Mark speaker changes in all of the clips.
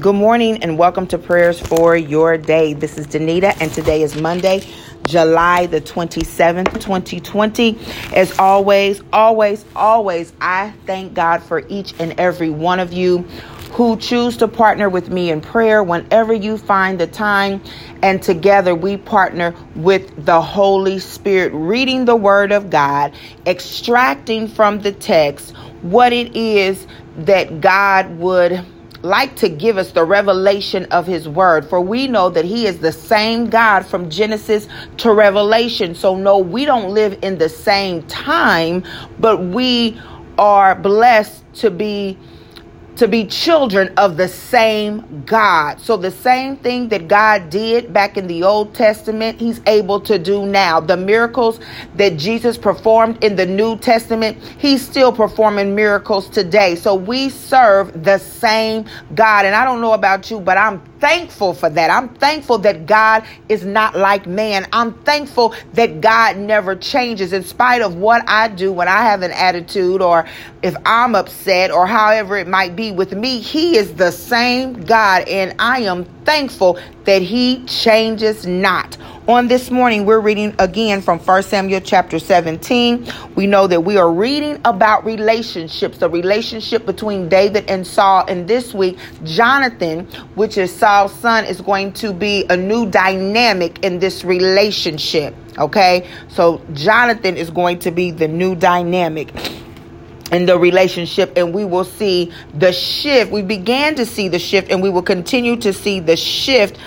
Speaker 1: Good morning and welcome to prayers for your day. This is Danita and today is Monday, July the 27th, 2020. As always, always, always, I thank God for each and every one of you who choose to partner with me in prayer whenever you find the time. And together we partner with the Holy Spirit, reading the Word of God, extracting from the text what it is that God would like to give us the revelation of his word. For we know that he is the same God from Genesis to Revelation. So no we don't live in the same time but we are blessed to be to be children of the same God. So the same thing that God did back in the Old Testament, he's able to do now. The miracles that Jesus performed in the New Testament, he's still performing miracles today. So we serve the same God. And I don't know about you, but I'm thankful for that. I'm thankful that God is not like man. I'm thankful that God never changes in spite of what I do when I have an attitude or if I'm upset or however it might be with me. He is the same God and I am thankful that he changes not. On this morning, we're reading again from 1 Samuel chapter 17. We know that we are reading about relationships, the relationship between David and Saul. And this week, Jonathan, which is Saul's son, is going to be a new dynamic in this relationship. Okay? So, Jonathan is going to be the new dynamic in the relationship and we will see the shift. We began to see the shift and we will continue to see the shift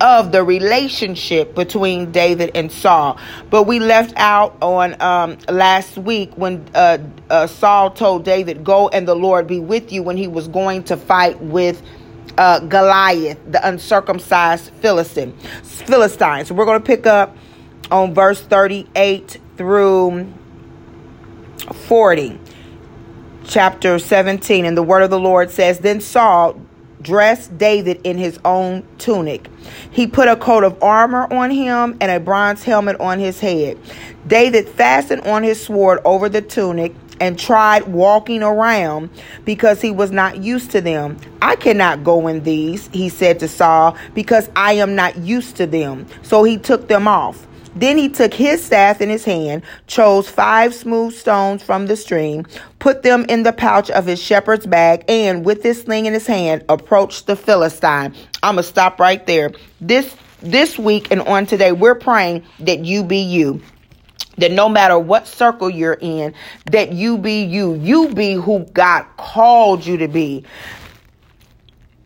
Speaker 1: of the relationship between David and Saul. But we left out on um, last week when uh, uh, Saul told David, Go and the Lord be with you when he was going to fight with. Uh, Goliath, the uncircumcised Philistine. Philistine. So we're going to pick up on verse 38 through 40 chapter 17 and the word of the lord says then saul dressed David in his own tunic. He put a coat of armor on him and a bronze helmet on his head. David fastened on his sword over the tunic and tried walking around because he was not used to them. I cannot go in these, he said to Saul, because I am not used to them. So he took them off. Then he took his staff in his hand, chose five smooth stones from the stream, put them in the pouch of his shepherd's bag, and with his sling in his hand, approached the Philistine. I'm gonna stop right there. This this week and on today, we're praying that you be you that no matter what circle you're in, that you be you. You be who God called you to be.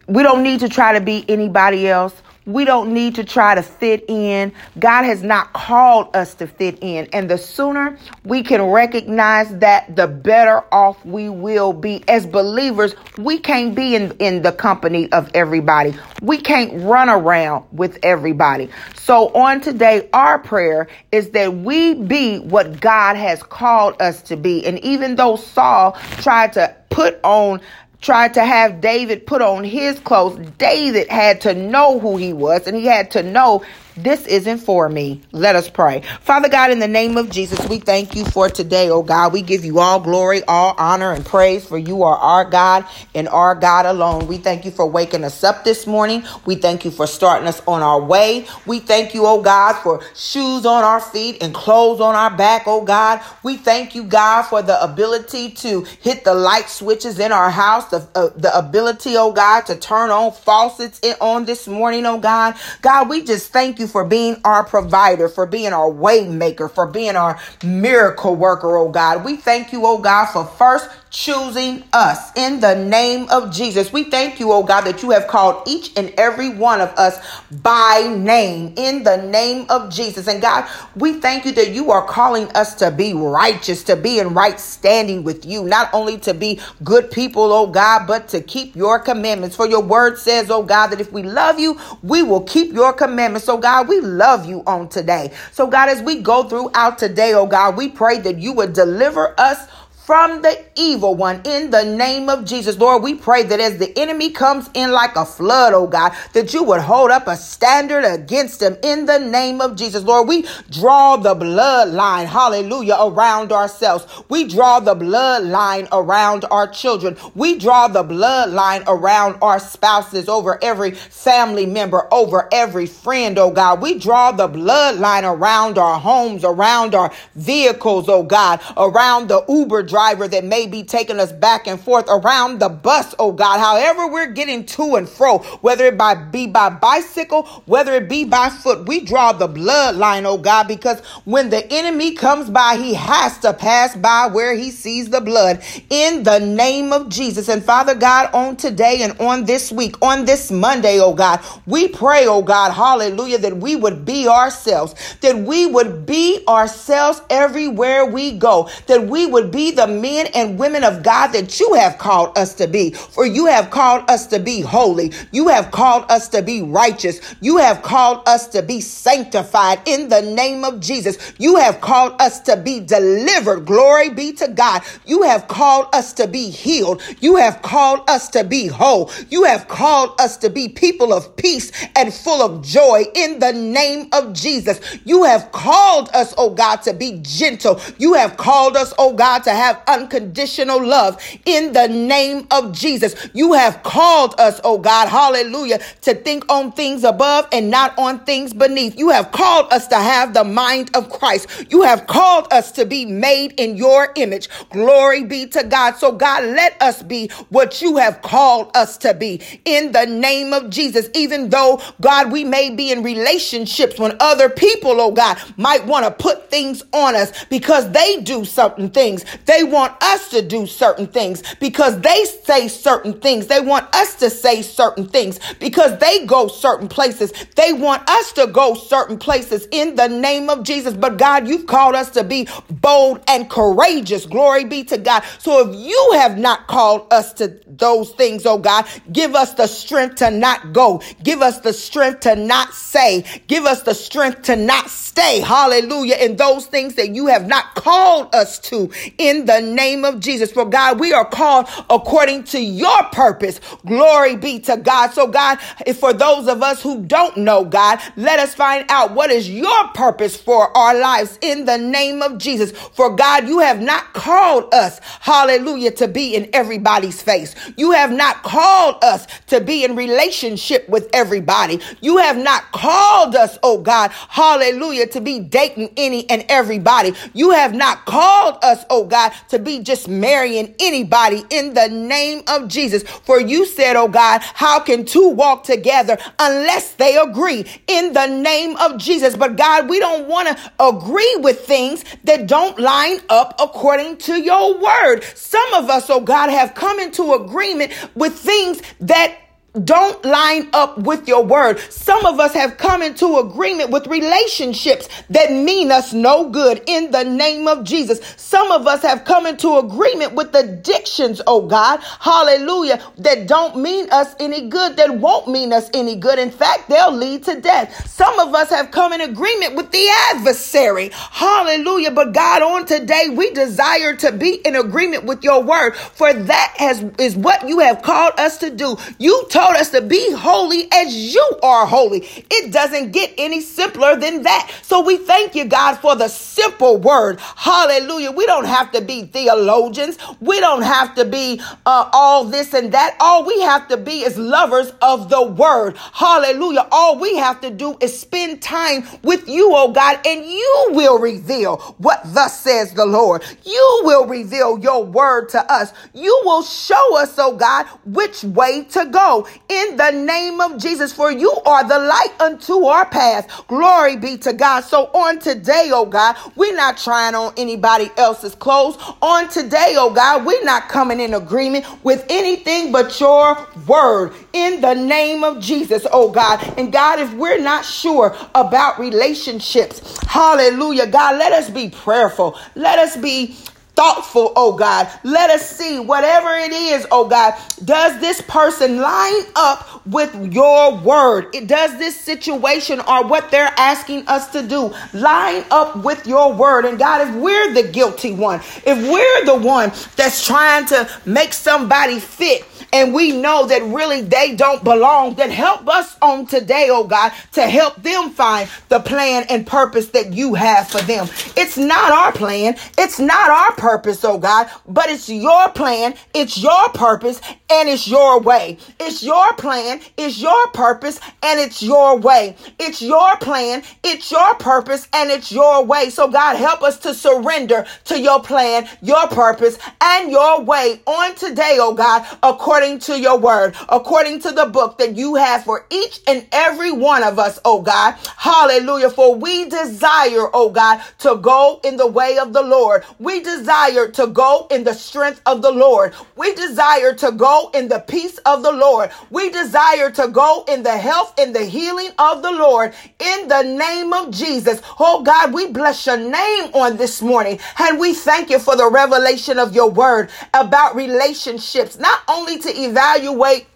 Speaker 1: We don't need to try to be anybody else. We don't need to try to fit in. God has not called us to fit in. And the sooner we can recognize that, the better off we will be. As believers, we can't be in, in the company of everybody. We can't run around with everybody. So on today, our prayer is that we be what God has called us to be. And even though Saul tried to put on tried to have David put on his clothes, David had to know who he was and he had to know this isn't for me. Let us pray. Father God, in the name of Jesus, we thank you for today, oh God. We give you all glory, all honor, and praise for you are our God and our God alone. We thank you for waking us up this morning. We thank you for starting us on our way. We thank you, oh God, for shoes on our feet and clothes on our back, oh God. We thank you, God, for the ability to hit the light switches in our house, the, uh, the ability, oh God, to turn on faucets on this morning, oh God. God, we just thank you for being our provider, for being our way maker, for being our miracle worker, oh God. We thank you, oh God, for first choosing us in the name of Jesus. We thank you, oh God, that you have called each and every one of us by name in the name of Jesus. And God, we thank you that you are calling us to be righteous, to be in right standing with you, not only to be good people, oh God, but to keep your commandments. For your word says, oh God, that if we love you, we will keep your commandments. So God, we love you on today. So God, as we go throughout today, oh God, we pray that you would deliver us from the evil one in the name of Jesus. Lord, we pray that as the enemy comes in like a flood, oh God, that you would hold up a standard against him in the name of Jesus. Lord, we draw the bloodline, hallelujah, around ourselves. We draw the bloodline around our children. We draw the bloodline around our spouses, over every family member, over every friend, oh God. We draw the bloodline around our homes, around our vehicles, oh God, around the Uber driver that may be taking us back and forth, around the bus, oh God. However, we're getting to and fro, whether it by, be by bicycle, whether it be by foot, we draw the bloodline, oh God, because when the enemy comes by, he has to pass by where he sees the blood in the name of Jesus. And Father God, on today and on this week, on this Monday, oh God, we pray, oh God, hallelujah, that we would be ourselves, that we would be ourselves everywhere we go, that we would be the men and women of God that you have called us to be. For you have called us to be holy. You have called us to be righteous. You have called us to be sanctified in the name of Jesus. You have called us to be delivered. Glory be to God. You have called us to be healed. You have called us to be whole. You have called us to be people of peace and full of joy in the name of Jesus. You have called us, oh God, to be gentle. You have called us, oh God, to have unconditional love in the name of Jesus. You have called us, oh God, hallelujah, to think on things above and not on things beneath. You have called us to have the mind of Christ. You have called us to be made in your image. Glory be to God. So, God, let us be what you have called us to be in the name of Jesus. Even though, God, we may be in relationships when other people, oh God, might want to put things on us because they do certain things. They want us to do certain things because they say certain things. They want us to say certain things because they go certain places. They want us to go certain places in the name of Jesus. But God, you've called us to be bold and courageous. Glory be to God. So if you have not called us to those things, oh God, give us the strength to not go. Give us the strength to not say. Give us the strength to not stay. Hallelujah. In those things that you have not called us to in the name of Jesus. For God, we are called according to your purpose. Glory be to God. So God, for those of us who don't know God, let us find out what is your purpose for our lives in the name of Jesus. For God, you have not called us, hallelujah, to be in everybody's face. You have not called us to be in relationship with everybody. You have not called us, oh God, hallelujah, to be dating any and everybody. You have not called us, oh God, to be just marrying anybody in the name of Jesus. For you said, oh God, how can two walk together unless they agree in the name of Jesus? But God, we don't want to agree with things that don't line up according to your word. Some of us, oh God, have come into agreement with things that don't line up with your word. Some of us have come into agreement with relationships that mean us no good in the name of Jesus. Some of us have come into agreement with addictions, oh God, hallelujah, that don't mean us any good, that won't mean us any good. In fact, they'll lead to death. Some of us have come in agreement with the adversary, hallelujah. But God, on today, we desire to be in agreement with your word, for that has is what you have called us to do. You told us to be holy as you are holy. It doesn't get any simpler than that. So we thank you, God, for the simple word. Hallelujah. We don't have to be theologians. We don't have to be uh, all this and that. All we have to be is lovers of the word. Hallelujah. All we have to do is spend time with you, oh God, and you will reveal what thus says the Lord. You will reveal your word to us. You will show us, oh God, which way to go in the name of Jesus, for you are the light unto our path. Glory be to God. So on today, oh God, we're not trying on anybody else's clothes. On today, oh God, we're not coming in agreement with anything but your word in the name of Jesus, oh God. And God, if we're not sure about relationships, hallelujah, God, let us be prayerful. Let us be thoughtful, oh God. Let us see whatever it is, oh God. Does this person line up with your word? It does this situation or what they're asking us to do line up with your word? And God, if we're the guilty one, if we're the one that's trying to make somebody fit, and we know that really they don't belong, then help us on today, oh God, to help them find the plan and purpose that you have for them. It's not our plan, it's not our purpose, oh God, but it's your plan, it's your purpose, and it's your way. It's your plan, it's your purpose, and it's your way. It's your plan, it's your purpose, and it's your way. So, God, help us to surrender to your plan, your purpose, and your way on today, oh God, according to your word, according to the book that you have for each and every one of us, oh God. Hallelujah. For we desire, oh God, to go in the way of the Lord. We desire to go in the strength of the Lord. We desire to go in the peace of the Lord. We desire to go in the health and the healing of the Lord in the name of Jesus. Oh God, we bless your name on this morning and we thank you for the revelation of your word about relationships, not only to evaluate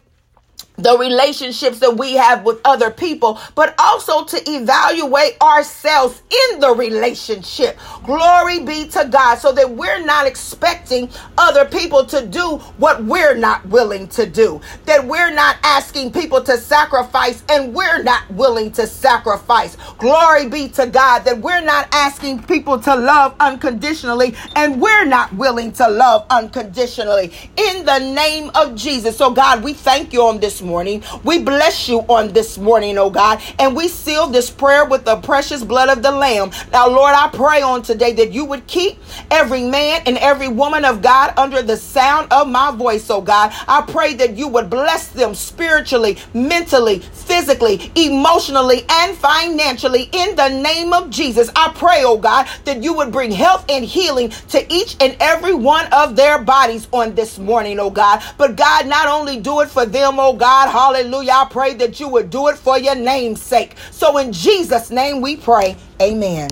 Speaker 1: the relationships that we have with other people, but also to evaluate ourselves in the relationship. Glory be to God, so that we're not expecting other people to do what we're not willing to do, that we're not asking people to sacrifice and we're not willing to sacrifice. Glory be to God, that we're not asking people to love unconditionally and we're not willing to love unconditionally. In the name of Jesus. So, God, we thank you on this morning morning. We bless you on this morning, oh God, and we seal this prayer with the precious blood of the Lamb. Now, Lord, I pray on today that you would keep every man and every woman of God under the sound of my voice, oh God. I pray that you would bless them spiritually, mentally, physically, emotionally, and financially in the name of Jesus. I pray, oh God, that you would bring health and healing to each and every one of their bodies on this morning, oh God. But God, not only do it for them, oh God, hallelujah, I pray that you would do it for your name's sake. So in Jesus' name we pray. Amen.